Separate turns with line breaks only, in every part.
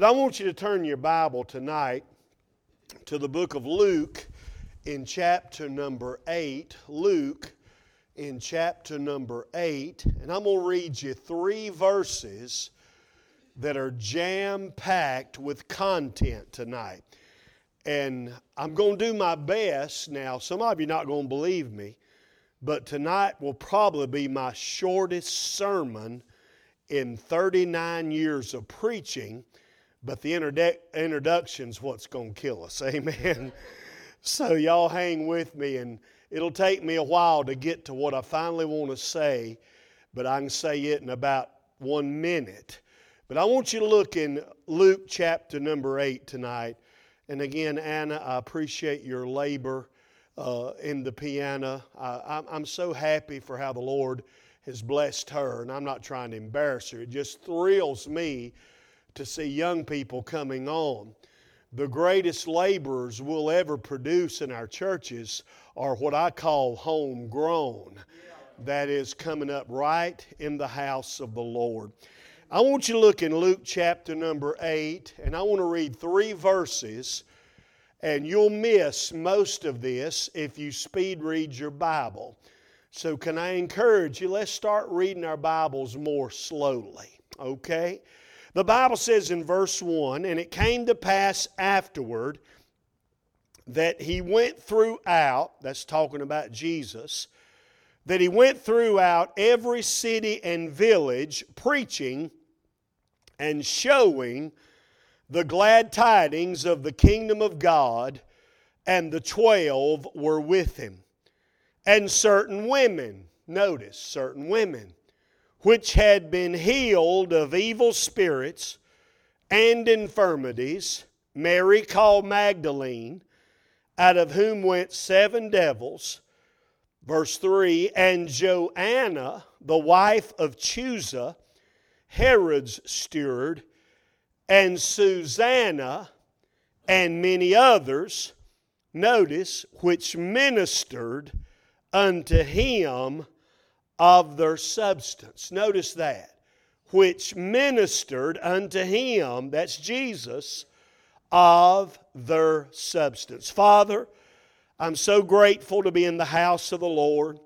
But I want you to turn your Bible tonight to the book of Luke in chapter number 8. Luke in chapter number 8. And I'm going to read you three verses that are jam packed with content tonight. And I'm going to do my best now. Some of you are not going to believe me, but tonight will probably be my shortest sermon in 39 years of preaching. But the introdu- introduction's what's going to kill us. Amen. so, y'all hang with me, and it'll take me a while to get to what I finally want to say, but I can say it in about one minute. But I want you to look in Luke chapter number 8 tonight. And again, Anna, I appreciate your labor uh, in the piano. I, I'm so happy for how the Lord has blessed her, and I'm not trying to embarrass her. It just thrills me to see young people coming on. The greatest laborers we'll ever produce in our churches are what I call homegrown. That is coming up right in the house of the Lord. I want you to look in Luke chapter number 8, and I want to read three verses, and you'll miss most of this if you speed read your Bible. So, can I encourage you? Let's start reading our Bibles more slowly, okay? The Bible says in verse 1 And it came to pass afterward that he went throughout, that's talking about Jesus, that he went throughout every city and village preaching and showing the glad tidings of the kingdom of God, and the twelve were with him. And certain women, notice, certain women, which had been healed of evil spirits and infirmities, Mary called Magdalene, out of whom went seven devils. Verse 3 And Joanna, the wife of Chuza, Herod's steward, and Susanna, and many others, notice, which ministered unto him of their substance. Notice that. Which ministered unto him, that's Jesus, of their substance. Father, I'm so grateful to be in the house of the Lord.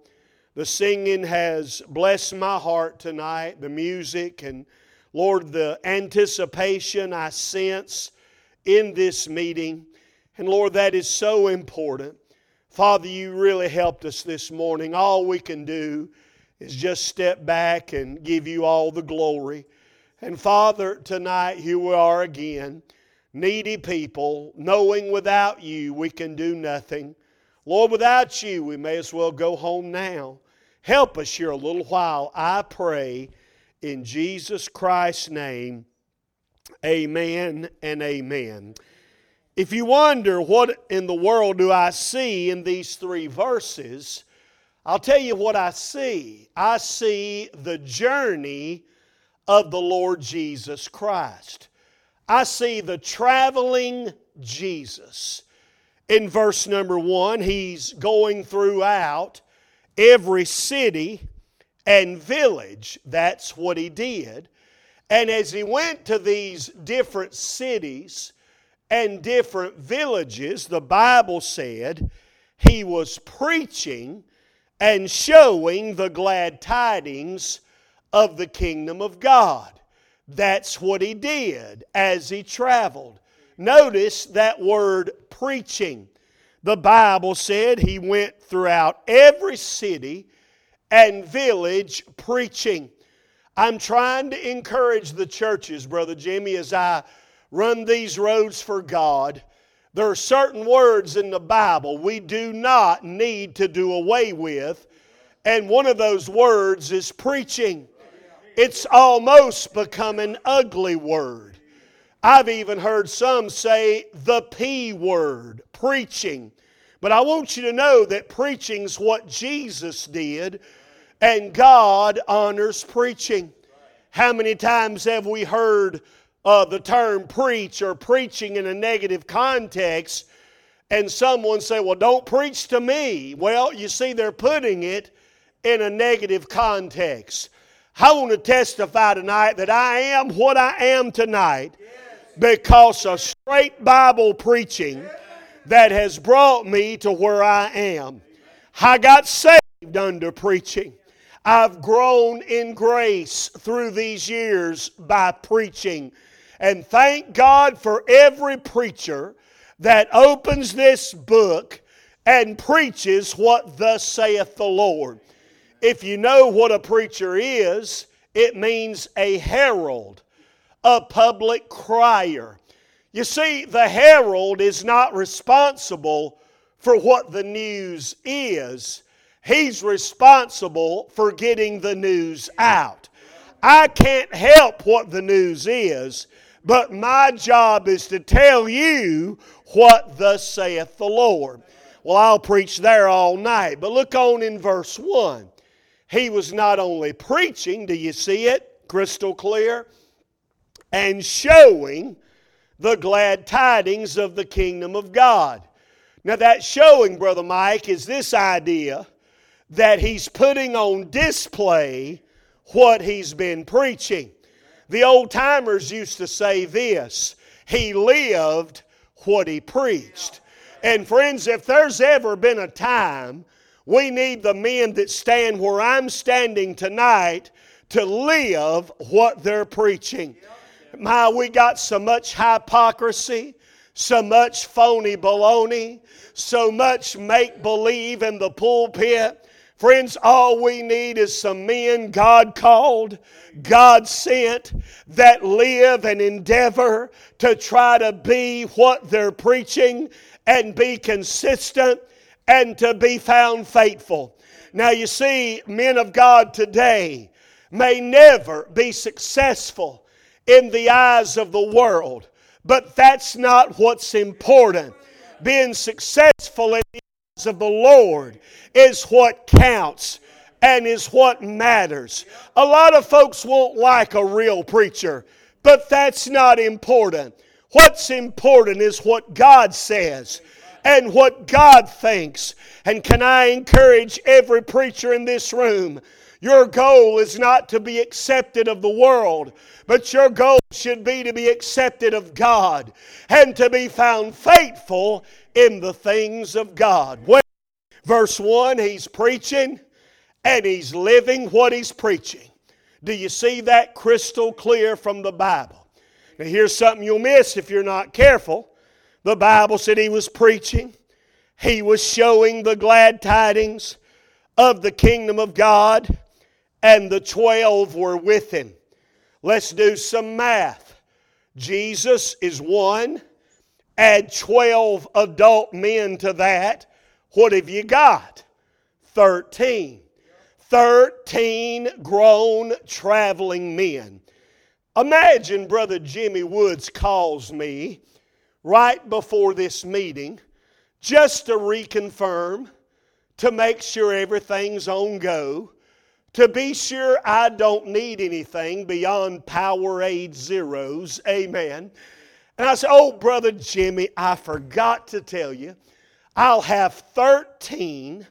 The singing has blessed my heart tonight, the music, and Lord, the anticipation I sense in this meeting. And Lord, that is so important. Father, you really helped us this morning. All we can do is just step back and give you all the glory. And Father, tonight here we are again, needy people, knowing without you we can do nothing. Lord, without you we may as well go home now. Help us here a little while, I pray, in Jesus Christ's name. Amen and amen. If you wonder what in the world do I see in these three verses, I'll tell you what I see. I see the journey of the Lord Jesus Christ. I see the traveling Jesus. In verse number one, he's going throughout every city and village. That's what he did. And as he went to these different cities, and different villages, the Bible said he was preaching and showing the glad tidings of the kingdom of God. That's what he did as he traveled. Notice that word preaching. The Bible said he went throughout every city and village preaching. I'm trying to encourage the churches, Brother Jimmy, as I run these roads for God, there are certain words in the Bible we do not need to do away with. And one of those words is preaching. It's almost become an ugly word. I've even heard some say the P word, preaching. But I want you to know that preaching's what Jesus did, and God honors preaching. How many times have we heard uh, the term preach or preaching in a negative context, and someone say, Well, don't preach to me. Well, you see, they're putting it in a negative context. I want to testify tonight that I am what I am tonight because of straight Bible preaching that has brought me to where I am. I got saved under preaching. I've grown in grace through these years by preaching. And thank God for every preacher that opens this book and preaches what thus saith the Lord. If you know what a preacher is, it means a herald, a public crier. You see, the herald is not responsible for what the news is, he's responsible for getting the news out. I can't help what the news is, but my job is to tell you what thus saith the Lord. Well, I'll preach there all night, but look on in verse 1. He was not only preaching, do you see it? Crystal clear. And showing the glad tidings of the kingdom of God. Now, that showing, Brother Mike, is this idea that he's putting on display what he's been preaching. The old timers used to say this He lived what he preached. And friends, if there's ever been a time we need the men that stand where I'm standing tonight to live what they're preaching. My, we got so much hypocrisy, so much phony baloney, so much make believe in the pulpit. Friends, all we need is some men God called, God sent, that live and endeavor to try to be what they're preaching and be consistent and to be found faithful. Now, you see, men of God today may never be successful in the eyes of the world, but that's not what's important. Being successful in the of the Lord is what counts and is what matters. A lot of folks won't like a real preacher, but that's not important. What's important is what God says and what God thinks. And can I encourage every preacher in this room? Your goal is not to be accepted of the world, but your goal should be to be accepted of God and to be found faithful in the things of God. Well, verse 1, he's preaching and he's living what he's preaching. Do you see that crystal clear from the Bible? Now, here's something you'll miss if you're not careful. The Bible said he was preaching, he was showing the glad tidings of the kingdom of God, and the twelve were with him. Let's do some math. Jesus is one. Add 12 adult men to that. What have you got? 13. 13 grown traveling men. Imagine Brother Jimmy Woods calls me right before this meeting just to reconfirm, to make sure everything's on go, to be sure I don't need anything beyond Powerade zeros. Amen. And I said, Oh, Brother Jimmy, I forgot to tell you, I'll have 13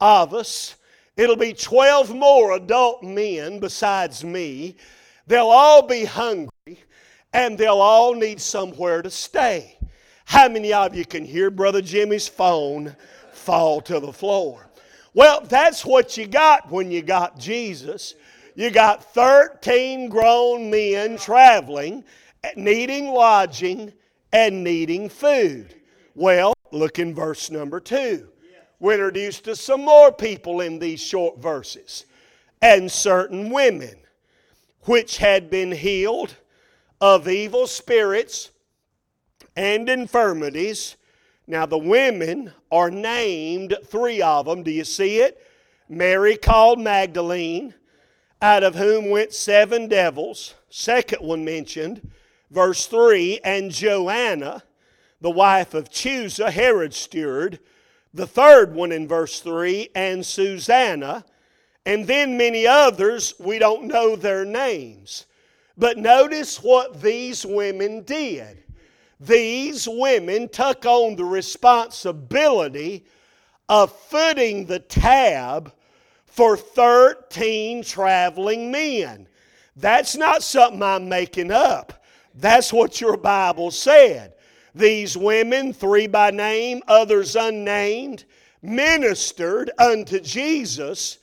of us. It'll be 12 more adult men besides me. They'll all be hungry and they'll all need somewhere to stay. How many of you can hear Brother Jimmy's phone fall to the floor? Well, that's what you got when you got Jesus. You got 13 grown men traveling, needing lodging and needing food. Well, look in verse number 2. We're introduced to some more people in these short verses. And certain women, which had been healed of evil spirits and infirmities. Now, the women are named, three of them. Do you see it? Mary called Magdalene, out of whom went seven devils. Second one mentioned, verse 3, and Joanna, the wife of Chuza, Herod's steward. The third one in verse 3, and Susanna. And then many others, we don't know their names. But notice what these women did. These women took on the responsibility of footing the tab for 13 traveling men. That's not something I'm making up. That's what your Bible said. These women, three by name, others unnamed, ministered unto Jesus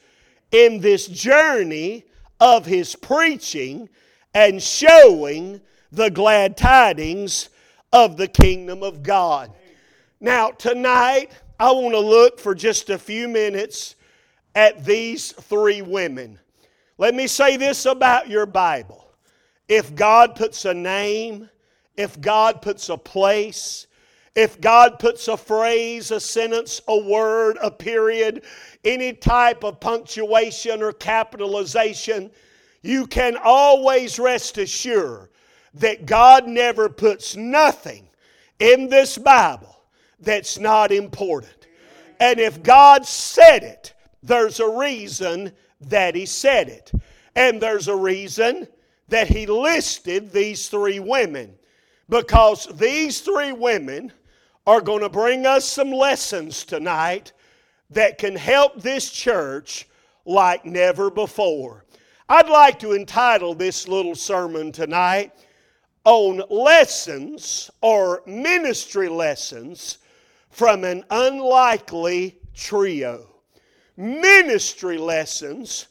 in this journey of his preaching and showing the glad tidings of the kingdom of God. Now, tonight, I want to look for just a few minutes at these three women. Let me say this about your Bible. If God puts a name, if God puts a place, if God puts a phrase, a sentence, a word, a period, any type of punctuation or capitalization, you can always rest assured that God never puts nothing in this Bible that's not important. And if God said it, there's a reason that He said it. And there's a reason that He listed these three women. Because these three women are going to bring us some lessons tonight that can help this church like never before. I'd like to entitle this little sermon tonight on lessons or ministry lessons from an unlikely trio. Ministry lessons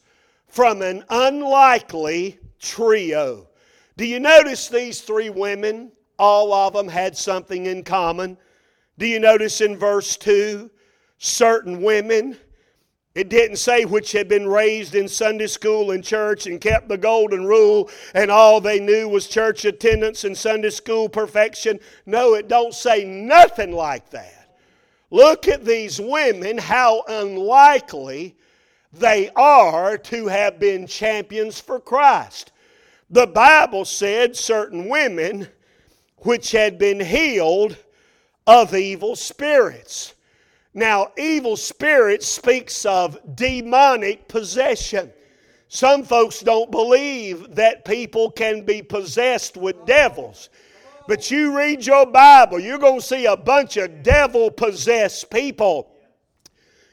from an unlikely trio. Do you notice these three women? All of them had something in common. Do you notice in verse 2? Certain women, it didn't say which had been raised in Sunday school and church and kept the golden rule and all they knew was church attendance and Sunday school perfection. No, it don't say nothing like that. Look at these women, how unlikely they are to have been champions for Christ. The Bible said certain women which had been healed of evil spirits. Now, evil spirits speaks of demonic possession. Some folks don't believe that people can be possessed with devils. But you read your Bible, you're going to see a bunch of devil possessed people.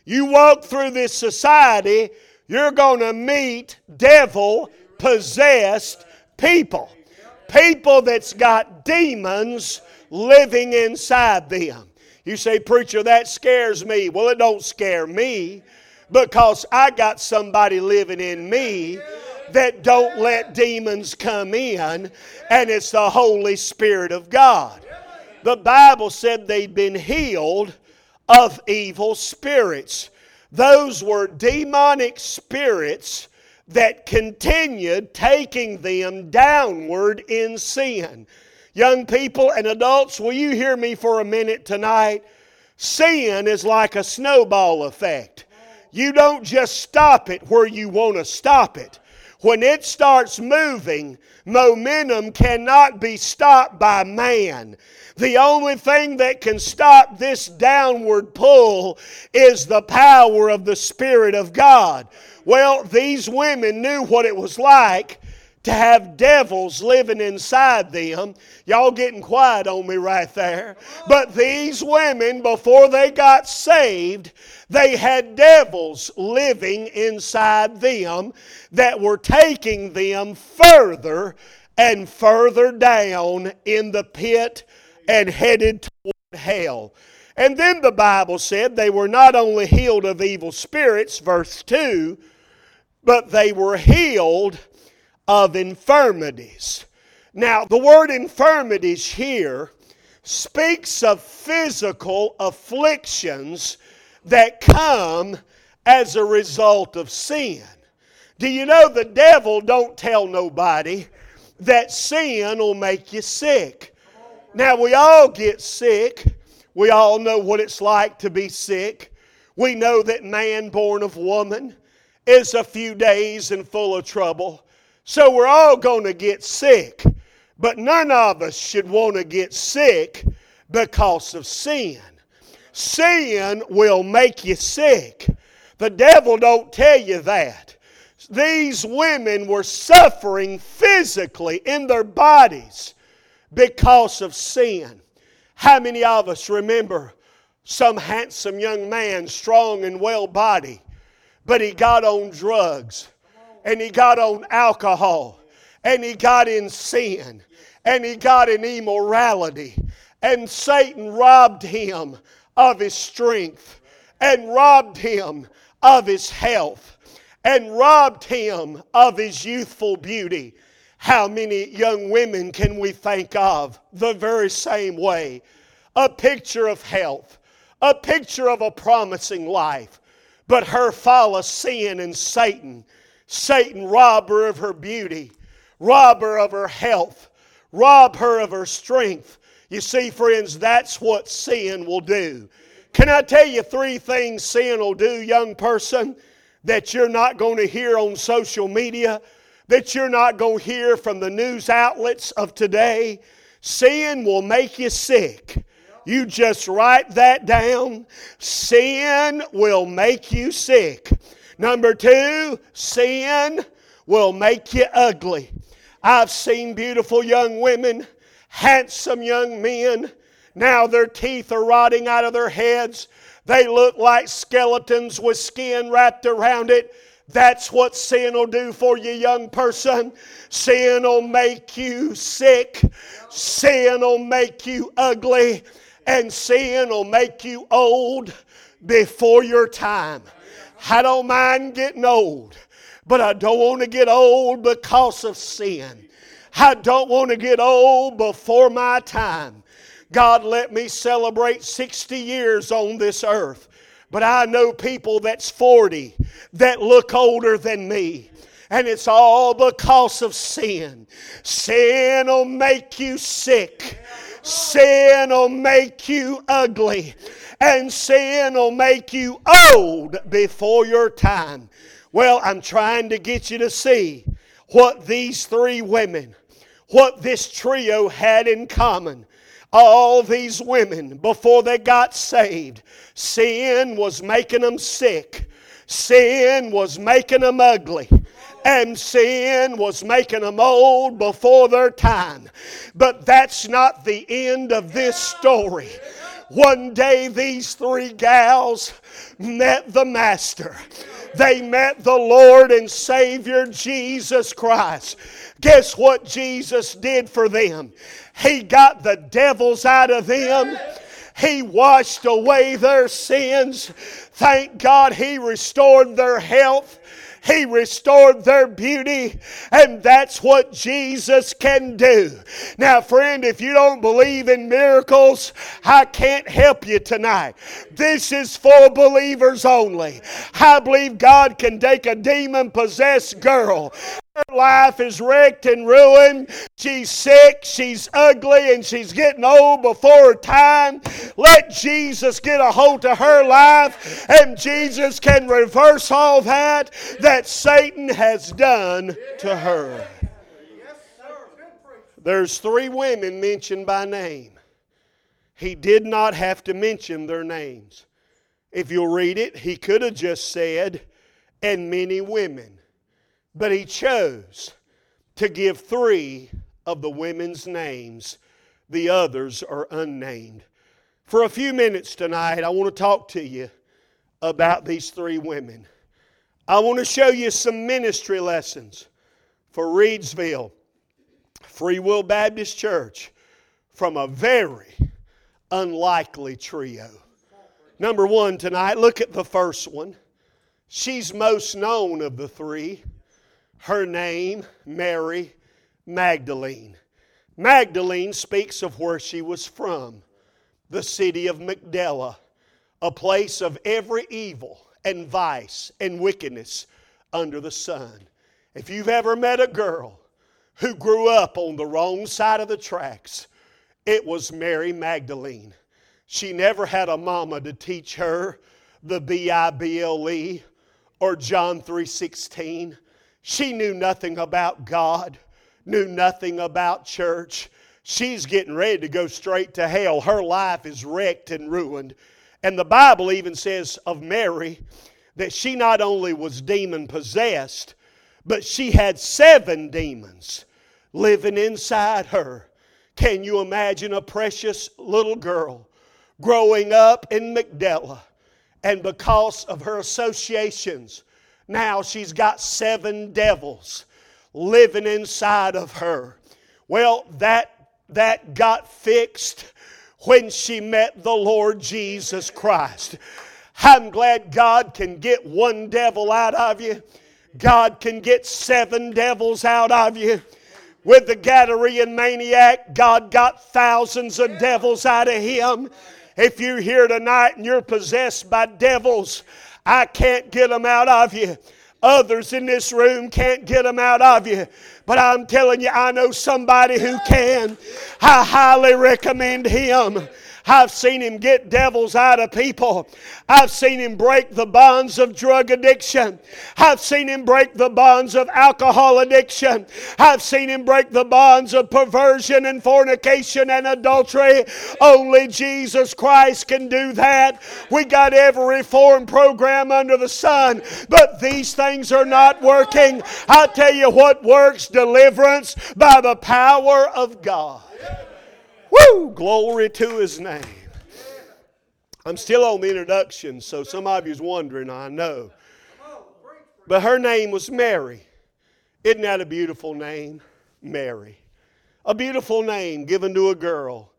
You walk through this society, you're going to meet devil possessed people. People that's got demons living inside them. You say, Preacher, that scares me. Well, it don't scare me because I got somebody living in me that don't let demons come in, and it's the Holy Spirit of God. The Bible said they'd been healed of evil spirits. Those were demonic spirits that continued taking them downward in sin. Young people and adults, will you hear me for a minute tonight? Sin is like a snowball effect. You don't just stop it where you want to stop it. When it starts moving, momentum cannot be stopped by man. The only thing that can stop this downward pull is the power of the Spirit of God. Well, these women knew what it was like to have devils living inside them. Y'all getting quiet on me right there. But these women, before they got saved, they had devils living inside them that were taking them further and further down in the pit and headed toward hell. And then the Bible said they were not only healed of evil spirits, verse 2, but they were healed of infirmities. Now, the word infirmities here speaks of physical afflictions that come as a result of sin. Do you know the devil don't tell nobody that sin will make you sick? Now, we all get sick. We all know what it's like to be sick. We know that man born of woman is a few days and full of trouble. So we're all going to get sick, but none of us should want to get sick because of sin. Sin will make you sick. The devil don't tell you that. These women were suffering physically in their bodies because of sin. How many of us remember some handsome young man, strong and well body, but he got on drugs? And he got on alcohol and he got in sin and he got in immorality. And Satan robbed him of his strength and robbed him of his health and robbed him of his youthful beauty. How many young women can we think of the very same way? A picture of health, a picture of a promising life. But her fall of sin and Satan, Satan robbed her of her beauty, robbed her of her health, rob her of her strength. You see, friends, that's what sin will do. Can I tell you three things sin will do, young person, that you're not going to hear on social media, that you're not going to hear from the news outlets of today? Sin will make you sick. You just write that down. Sin will make you sick. Number two, sin will make you ugly. I've seen beautiful young women, handsome young men. Now their teeth are rotting out of their heads. They look like skeletons with skin wrapped around it. That's what sin will do for you, young person. Sin will make you sick. Sin will make you ugly and sin will make you old before your time. I don't mind getting old, but I don't want to get old because of sin. I don't want to get old before my time. God let me celebrate 60 years on this earth. But I know people that's 40 that look older than me. And it's all because of sin. Sin will make you sick. Sin will make you ugly, and sin will make you old before your time. Well, I'm trying to get you to see what these three women, what this trio had in common. All these women, before they got saved, sin was making them sick. Sin was making them ugly and sin was making them old before their time. But that's not the end of this story. One day, these three gals met the Master. They met the Lord and Savior Jesus Christ. Guess what Jesus did for them? He got the devils out of them. He washed away their sins. Thank God He restored their health. He restored their beauty, and that's what Jesus can do. Now, friend, if you don't believe in miracles, I can't help you tonight. This is for believers only. I believe God can take a demon possessed girl life is wrecked and ruined. She's sick, she's ugly, and she's getting old before her time. Let Jesus get a hold of her life, and Jesus can reverse all that that Satan has done to her. There's three women mentioned by name. He did not have to mention their names. If you'll read it, he could have just said, and many women. But he chose to give three of the women's names, the others are unnamed. For a few minutes tonight, I want to talk to you about these three women. I want to show you some ministry lessons for Reidsville Free Will Baptist Church from a very unlikely trio. Number one tonight, look at the first one. She's most known of the three her name, Mary Magdalene. Magdalene speaks of where she was from, the city of Magdala, a place of every evil and vice and wickedness under the sun. If you've ever met a girl who grew up on the wrong side of the tracks, it was Mary Magdalene. She never had a mama to teach her the B I B L E or John 3:16 she knew nothing about God, knew nothing about church. She's getting ready to go straight to hell. Her life is wrecked and ruined. And the Bible even says of Mary that she not only was demon possessed, but she had seven demons living inside her. Can you imagine a precious little girl growing up in Magdala? And because of her associations now she's got seven devils living inside of her. Well, that, that got fixed when she met the Lord Jesus Christ. I'm glad God can get one devil out of you. God can get seven devils out of you. With the Gadarene maniac, God got thousands of devils out of him. If you're here tonight and you're possessed by devils, I can't get them out of you. Others in this room can't get them out of you. But I'm telling you, I know somebody who can. I highly recommend him. I've seen him get devils out of people. I've seen him break the bonds of drug addiction. I've seen him break the bonds of alcohol addiction. I've seen him break the bonds of perversion and fornication and adultery. Only Jesus Christ can do that. We got every reform program under the sun, but these things are not working. I tell you what works deliverance by the power of God. Woo! Glory to his name. I'm still on the introduction, so some of you's wondering, I know. But her name was Mary. Isn't that a beautiful name? Mary. A beautiful name given to a girl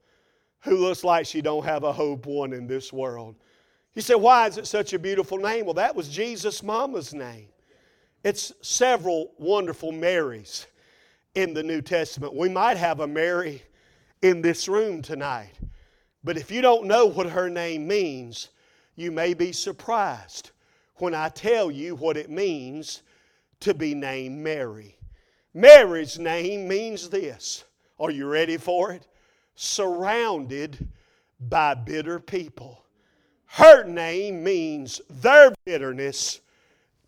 who looks like she don't have a hope one in this world. You say, why is it such a beautiful name? Well, that was Jesus' mama's name. It's several wonderful Marys in the New Testament. We might have a Mary in this room tonight. But if you don't know what her name means, you may be surprised when I tell you what it means to be named Mary. Mary's name means this. Are you ready for it? Surrounded by bitter people. Her name means their bitterness,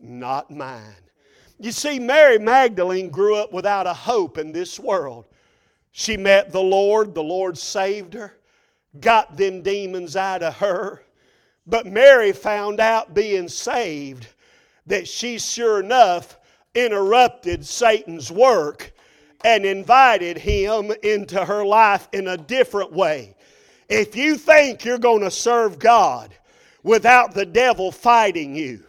not mine. You see, Mary Magdalene grew up without a hope in this world. She met the Lord, the Lord saved her, got them demons out of her. But Mary found out being saved that she sure enough interrupted Satan's work and invited him into her life in a different way. If you think you're going to serve God without the devil fighting you,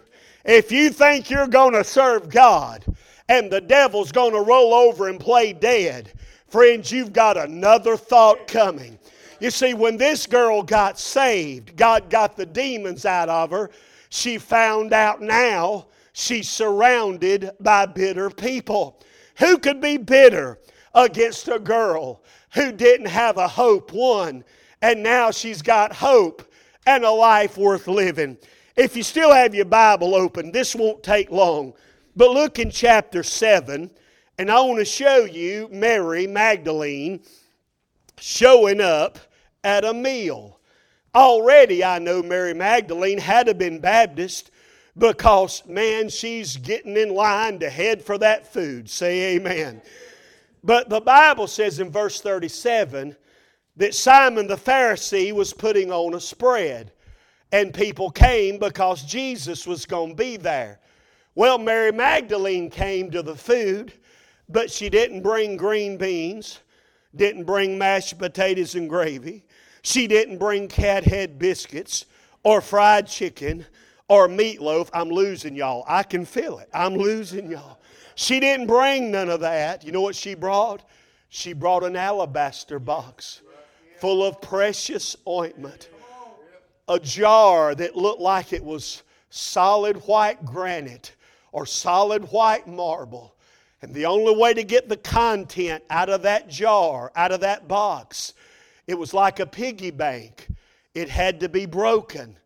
if you think you're going to serve God and the devil's going to roll over and play dead, Friends, you've got another thought coming. You see, when this girl got saved, God got the demons out of her. She found out now she's surrounded by bitter people. Who could be bitter against a girl who didn't have a hope, one, and now she's got hope and a life worth living? If you still have your Bible open, this won't take long. But look in chapter 7 and I want to show you Mary Magdalene showing up at a meal. Already, I know Mary Magdalene had to been Baptist because, man, she's getting in line to head for that food. Say amen. But the Bible says in verse 37 that Simon the Pharisee was putting on a spread, and people came because Jesus was going to be there. Well, Mary Magdalene came to the food but she didn't bring green beans, didn't bring mashed potatoes and gravy. She didn't bring cat head biscuits or fried chicken or meatloaf. I'm losing y'all. I can feel it. I'm losing y'all. She didn't bring none of that. You know what she brought? She brought an alabaster box full of precious ointment. A jar that looked like it was solid white granite or solid white marble. And the only way to get the content out of that jar, out of that box, it was like a piggy bank. It had to be broken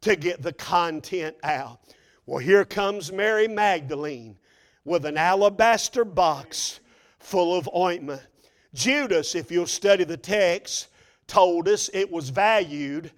to get the content out. Well, here comes Mary Magdalene with an alabaster box full of ointment. Judas, if you'll study the text, told us it was valued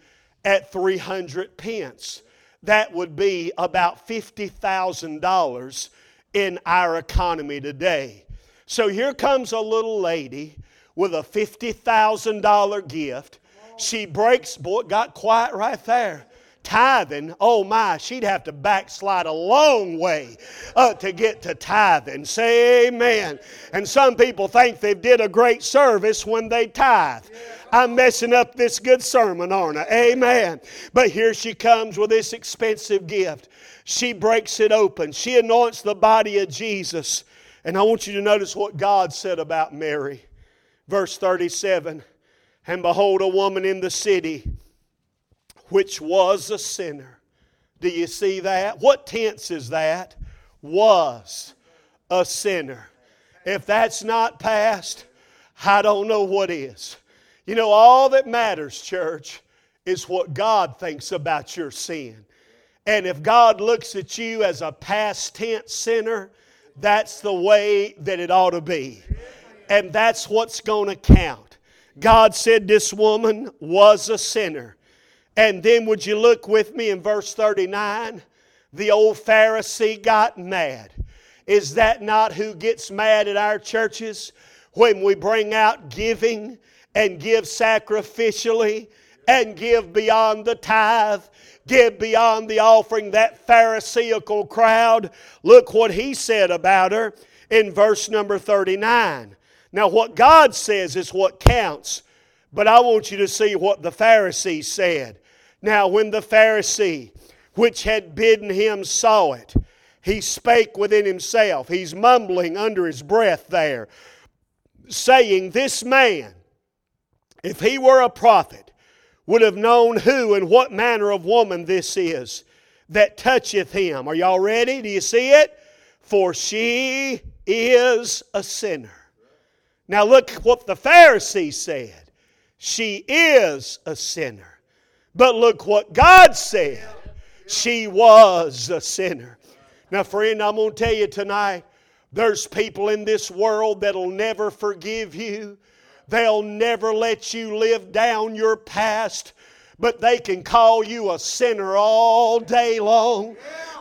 at 300 pence. That would be about $50,000 in our economy today. So here comes a little lady with a $50,000 gift. She breaks, boy, got quiet right there. Tithing, oh my, she'd have to backslide a long way uh, to get to tithing. Say amen. And some people think they did a great service when they tithe. I'm messing up this good sermon, aren't I? Amen. But here she comes with this expensive gift. She breaks it open. She anoints the body of Jesus. And I want you to notice what God said about Mary. Verse 37 And behold, a woman in the city which was a sinner. Do you see that? What tense is that? Was a sinner. If that's not past, I don't know what is. You know, all that matters, church, is what God thinks about your sin. And if God looks at you as a past tense sinner, that's the way that it ought to be. And that's what's going to count. God said this woman was a sinner. And then would you look with me in verse 39? The old Pharisee got mad. Is that not who gets mad at our churches when we bring out giving and give sacrificially and give beyond the tithe? Give beyond the offering, that Pharisaical crowd. Look what he said about her in verse number 39. Now, what God says is what counts, but I want you to see what the Pharisee said. Now, when the Pharisee which had bidden him saw it, he spake within himself. He's mumbling under his breath there, saying, This man, if he were a prophet, would have known who and what manner of woman this is that toucheth him. Are y'all ready? Do you see it? For she is a sinner. Now look what the Pharisee said. She is a sinner. But look what God said. She was a sinner. Now, friend, I'm going to tell you tonight there's people in this world that'll never forgive you. They'll never let you live down your past, but they can call you a sinner all day long.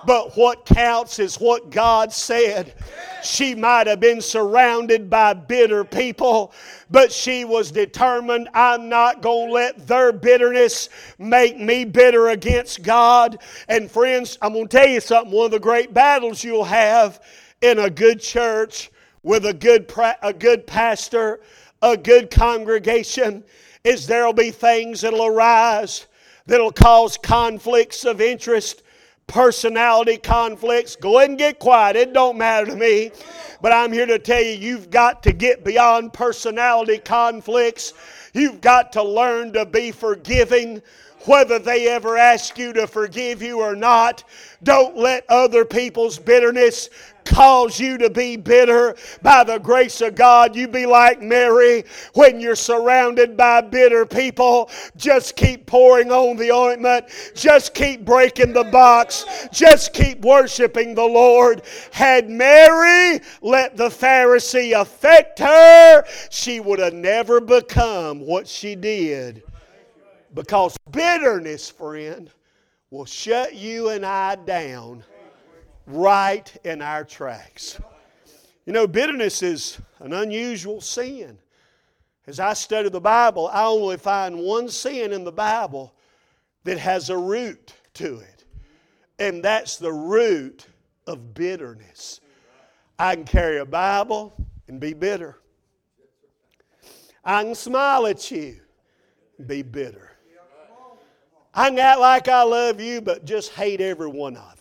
But what counts is what God said. She might have been surrounded by bitter people, but she was determined I'm not going to let their bitterness make me bitter against God. And friends, I'm going to tell you something. One of the great battles you'll have in a good church with a good, a good pastor, a good congregation, is there'll be things that'll arise that'll cause conflicts of interest personality conflicts. Go ahead and get quiet. It don't matter to me. But I'm here to tell you, you've got to get beyond personality conflicts. You've got to learn to be forgiving whether they ever ask you to forgive you or not. Don't let other people's bitterness cause you to be bitter. By the grace of God, you be like Mary when you're surrounded by bitter people. Just keep pouring on the ointment. Just keep breaking the box. Just keep worshiping the Lord. Had Mary let the Pharisee affect her, she would have never become what she did. Because bitterness, friend, will shut you and I down right in our tracks. You know, bitterness is an unusual sin. As I study the Bible, I only find one sin in the Bible that has a root to it, and that's the root of bitterness. I can carry a Bible and be bitter. I can smile at you and be bitter. I can act like I love you, but just hate every one of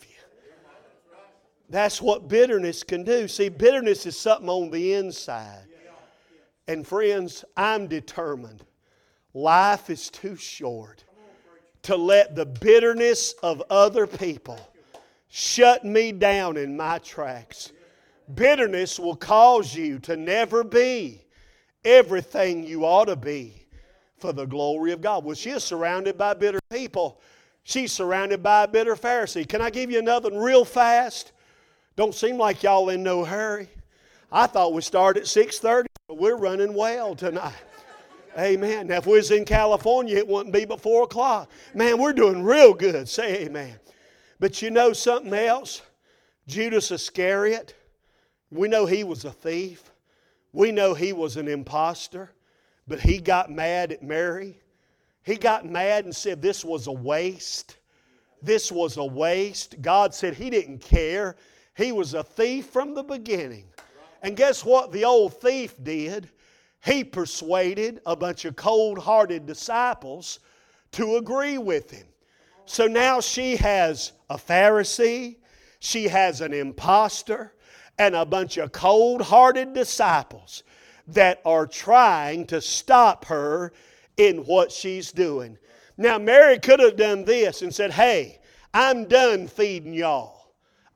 that's what bitterness can do. See, bitterness is something on the inside. And friends, I'm determined. Life is too short to let the bitterness of other people shut me down in my tracks. Bitterness will cause you to never be everything you ought to be for the glory of God. Well, she is surrounded by bitter people. She's surrounded by a bitter Pharisee. Can I give you another one real fast? Don't seem like y'all in no hurry. I thought we start at 6:30, but we're running well tonight. Amen. Now, if we was in California, it wouldn't be but 4 o'clock. Man, we're doing real good. Say amen. But you know something else? Judas Iscariot, we know he was a thief. We know he was an impostor. But he got mad at Mary. He got mad and said this was a waste. This was a waste. God said he didn't care. He was a thief from the beginning. And guess what the old thief did? He persuaded a bunch of cold hearted disciples to agree with him. So now she has a Pharisee, she has an impostor, and a bunch of cold hearted disciples that are trying to stop her in what she's doing. Now, Mary could have done this and said, Hey, I'm done feeding y'all.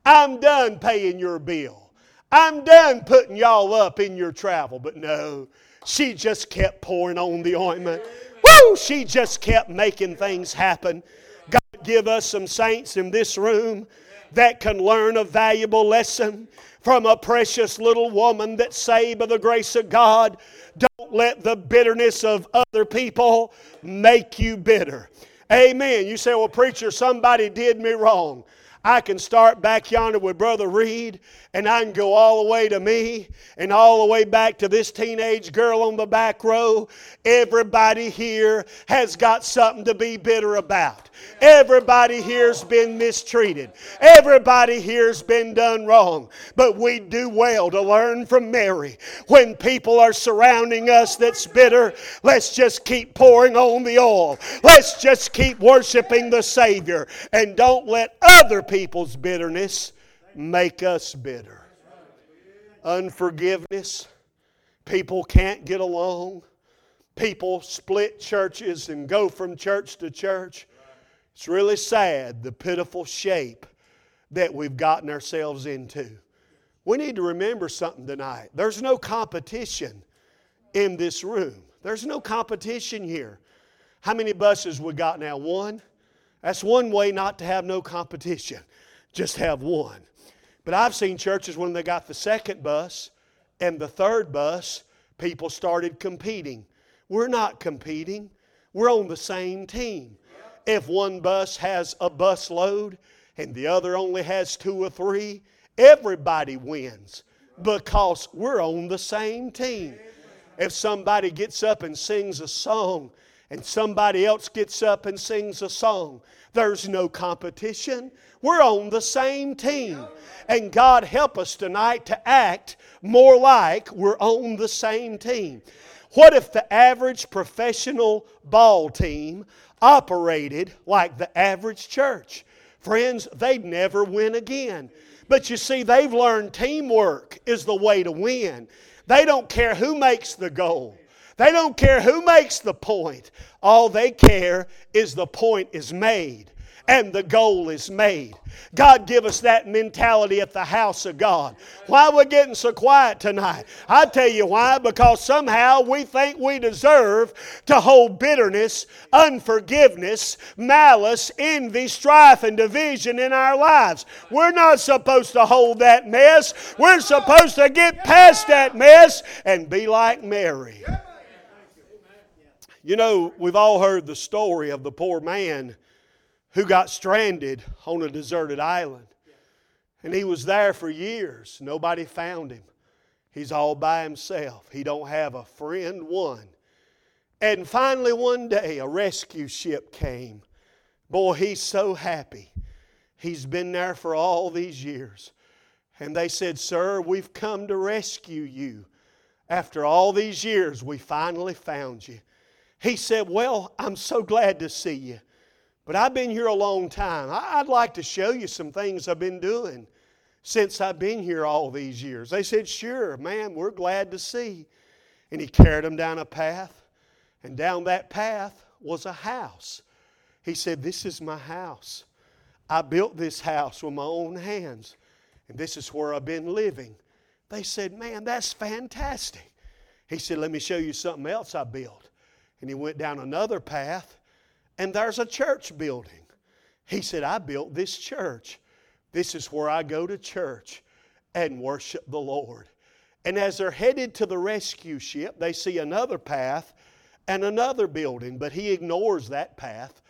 I'm done paying your bill. I'm done putting y'all up in your travel. But no, she just kept pouring on the ointment. Woo! She just kept making things happen. God give us some saints in this room that can learn a valuable lesson from a precious little woman that's saved by the grace of God. Don't let the bitterness of other people make you bitter. Amen. You say, well, preacher, somebody did me wrong. I can start back yonder with Brother Reed, and I can go all the way to me and all the way back to this teenage girl on the back row. Everybody here has got something to be bitter about. Everybody here's been mistreated. Everybody here's been done wrong. But we do well to learn from Mary. When people are surrounding us that's bitter, let's just keep pouring on the oil. Let's just keep worshiping the Savior. And don't let other people's bitterness make us bitter. Unforgiveness. People can't get along. People split churches and go from church to church. It's really sad, the pitiful shape that we've gotten ourselves into. We need to remember something tonight. There's no competition in this room. There's no competition here. How many buses we got now? One? That's one way not to have no competition. Just have one. But I've seen churches when they got the second bus and the third bus, people started competing. We're not competing. We're on the same team. If one bus has a bus load and the other only has two or three, everybody wins because we're on the same team. If somebody gets up and sings a song and somebody else gets up and sings a song, there's no competition. We're on the same team. And God help us tonight to act more like we're on the same team. What if the average professional ball team operated like the average church. Friends, they'd never win again. But you see, they've learned teamwork is the way to win. They don't care who makes the goal. They don't care who makes the point. All they care is the point is made and the goal is made. God, give us that mentality at the house of God. Why we're we getting so quiet tonight? I tell you why. Because somehow we think we deserve to hold bitterness, unforgiveness, malice, envy, strife, and division in our lives. We're not supposed to hold that mess. We're supposed to get past that mess and be like Mary. You know, we've all heard the story of the poor man who got stranded on a deserted island. And he was there for years. Nobody found him. He's all by himself. He don't have a friend one. And finally one day a rescue ship came. Boy, he's so happy. He's been there for all these years. And they said, Sir, we've come to rescue you. After all these years, we finally found you. He said, Well, I'm so glad to see you. But I've been here a long time. I'd like to show you some things I've been doing since I've been here all these years. They said, Sure, man, we're glad to see. And he carried them down a path, and down that path was a house. He said, This is my house. I built this house with my own hands, and this is where I've been living. They said, Man, that's fantastic. He said, Let me show you something else I built. And he went down another path and there's a church building. He said, I built this church. This is where I go to church and worship the Lord. And as they're headed to the rescue ship, they see another path and another building, but he ignores that path.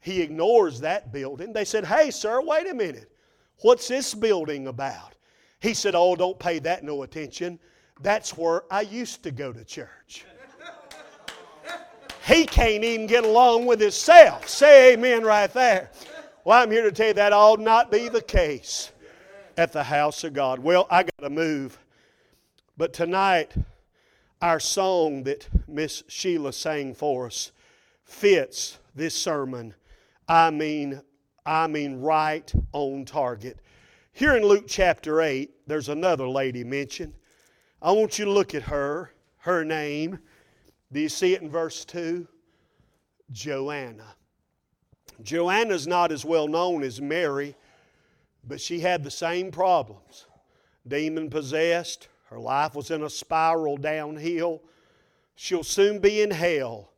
He ignores that building. They said, Hey, sir, wait a minute. What's this building about? He said, Oh, don't pay that no attention. That's where I used to go to church. He can't even get along with himself. Say amen right there. Well, I'm here to tell you that ought not be the case at the house of God. Well, I got to move. But tonight, our song that Miss Sheila sang for us fits this sermon. I mean, I mean, right on target. Here in Luke chapter 8, there's another lady mentioned. I want you to look at her. her name, do you see it in verse 2? Joanna. Joanna's not as well known as Mary, but she had the same problems. Demon possessed, her life was in a spiral downhill. She'll soon be in hell,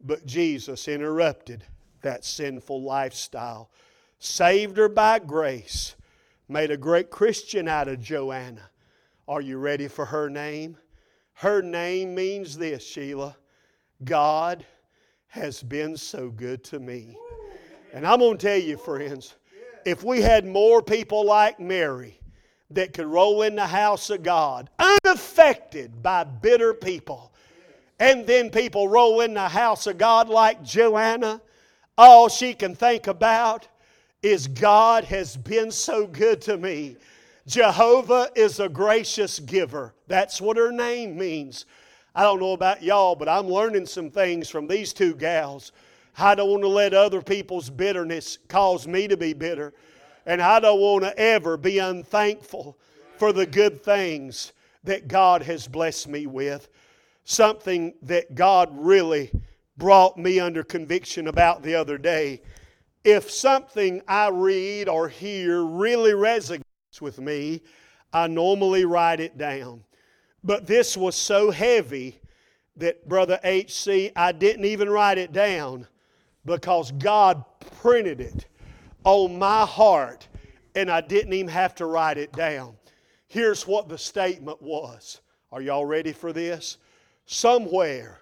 but Jesus interrupted that sinful lifestyle, saved her by grace, made a great Christian out of Joanna. Are you ready for her name? Her name means this, Sheila God has been so good to me. And I'm going to tell you, friends, if we had more people like Mary that could roll in the house of God unaffected by bitter people, and then people roll in the house of God like Joanna, all she can think about is God has been so good to me. Jehovah is a gracious giver. That's what her name means. I don't know about y'all, but I'm learning some things from these two gals. I don't want to let other people's bitterness cause me to be bitter. And I don't want to ever be unthankful for the good things that God has blessed me with. Something that God really brought me under conviction about the other day. If something I read or hear really resonates with me, I normally write it down. But this was so heavy that, Brother H.C., I didn't even write it down because God printed it on my heart and I didn't even have to write it down. Here's what the statement was. Are y'all ready for this? Somewhere,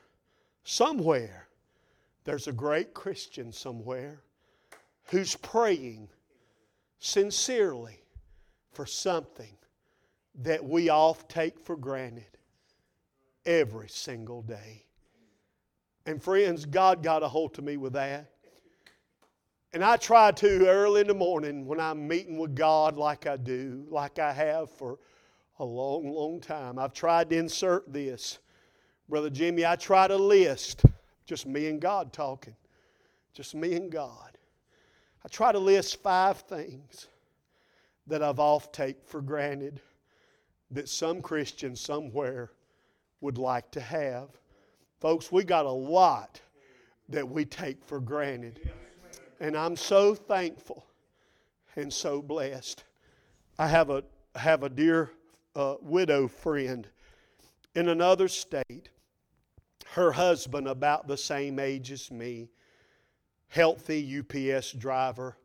somewhere, there's a great Christian somewhere who's praying sincerely for something that we oft take for granted every single day. And friends, God got a hold of me with that. And I try to early in the morning when I'm meeting with God, like I do, like I have for a long, long time. I've tried to insert this. Brother Jimmy, I try to list just me and God talking, just me and God. I try to list five things that I've oft take for granted that some Christian somewhere would like to have. Folks, we got a lot that we take for granted. And I'm so thankful and so blessed. I have a, have a dear uh, widow friend in another state. Her husband, about the same age as me, healthy UPS driver,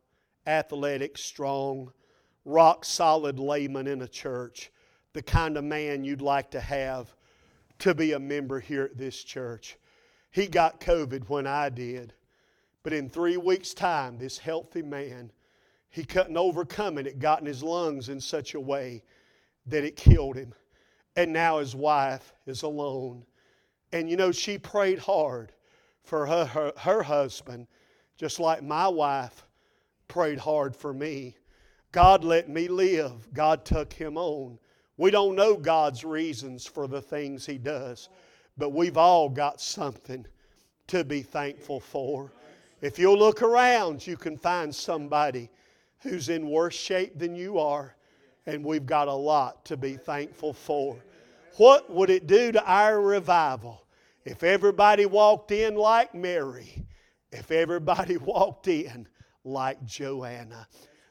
athletic, strong, rock solid layman in a church, the kind of man you'd like to have to be a member here at this church. He got COVID when I did. But in three weeks' time, this healthy man, he couldn't overcome it. It got in his lungs in such a way that it killed him. And now his wife is alone. And you know, she prayed hard for her, her, her husband, just like my wife prayed hard for me. God let me live. God took him on. We don't know God's reasons for the things he does, but we've all got something to be thankful for. If you'll look around, you can find somebody who's in worse shape than you are, and we've got a lot to be thankful for. What would it do to our revival if everybody walked in like Mary, if everybody walked in like Joanna?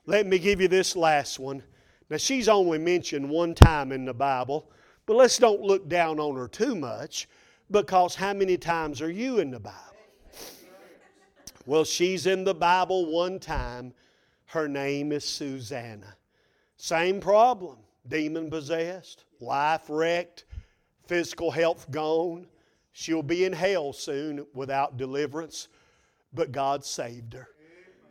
Let me give you this last one. Now, she's only mentioned one time in the Bible, but let's don't look down on her too much because how many times are you in the Bible? Well, she's in the Bible one time. Her name is Susanna. Same problem demon possessed, life wrecked, physical health gone. She'll be in hell soon without deliverance, but God saved her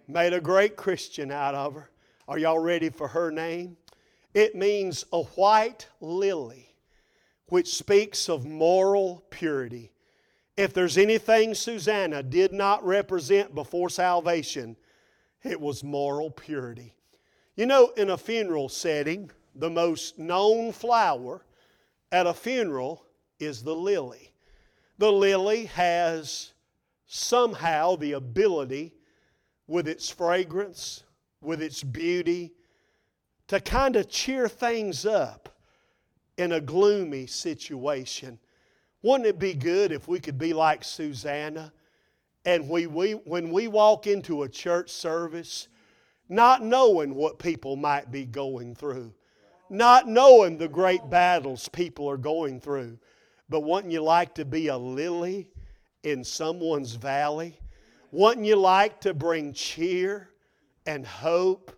made a great Christian out of her. Are y'all ready for her name? It means a white lily, which speaks of moral purity. If there's anything Susanna did not represent before salvation, it was moral purity. You know, in a funeral setting, the most known flower at a funeral is the lily. The lily has somehow the ability with its fragrance, with its beauty, to kind of cheer things up in a gloomy situation. Wouldn't it be good if we could be like Susanna? And we, we, when we walk into a church service, not knowing what people might be going through, not knowing the great battles people are going through, but wouldn't you like to be a lily in someone's valley? Wouldn't you like to bring cheer and hope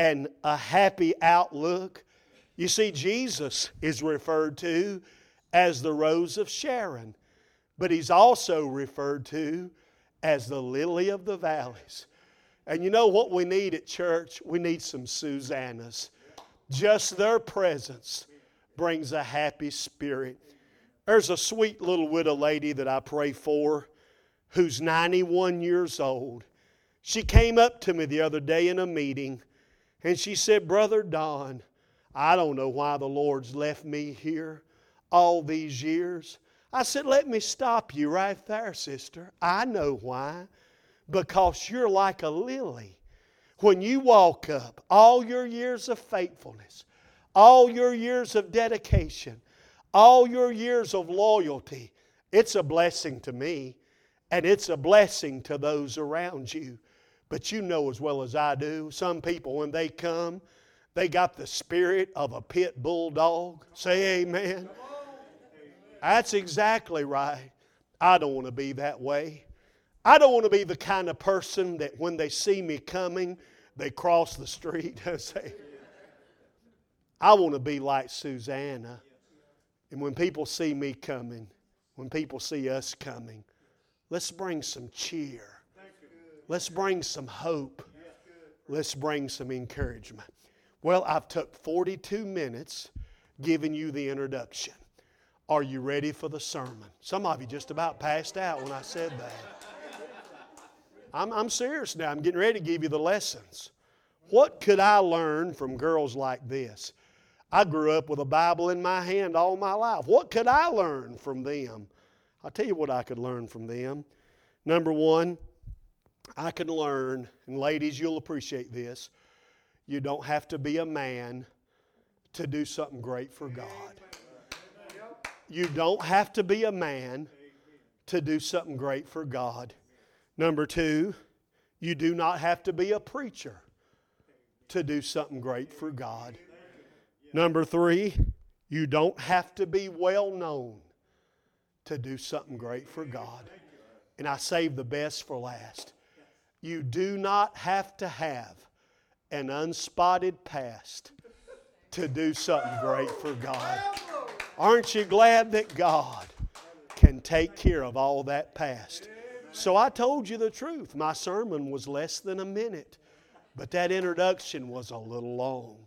and a happy outlook? You see, Jesus is referred to as the rose of Sharon, but he's also referred to as the lily of the valleys. And you know what we need at church? We need some Susannas. Just their presence brings a happy spirit. There's a sweet little widow lady that I pray for who's 91 years old. She came up to me the other day in a meeting and she said, Brother Don, I don't know why the Lord's left me here all these years. I said, Let me stop you right there, sister. I know why. Because you're like a lily. When you walk up, all your years of faithfulness, all your years of dedication, all your years of loyalty, it's a blessing to me and it's a blessing to those around you. But you know as well as I do, some people, when they come, they got the spirit of a pit bulldog. Say amen. That's exactly right. I don't want to be that way. I don't want to be the kind of person that when they see me coming, they cross the street and say, I want to be like Susanna. And when people see me coming, when people see us coming, let's bring some cheer. Let's bring some hope. Let's bring some encouragement. Well, I've took 42 minutes giving you the introduction. Are you ready for the sermon? Some of you just about passed out when I said that. I'm, I'm serious now. I'm getting ready to give you the lessons. What could I learn from girls like this? I grew up with a Bible in my hand all my life. What could I learn from them? I'll tell you what I could learn from them. Number one, I can learn, and ladies, you'll appreciate this. You don't have to be a man to do something great for God. You don't have to be a man to do something great for God. Number two, you do not have to be a preacher to do something great for God. Number three, you don't have to be well known to do something great for God. And I save the best for last. You do not have to have an unspotted past to do something great for God. Aren't you glad that God can take care of all that past? So I told you the truth. My sermon was less than a minute, but that introduction was a little long.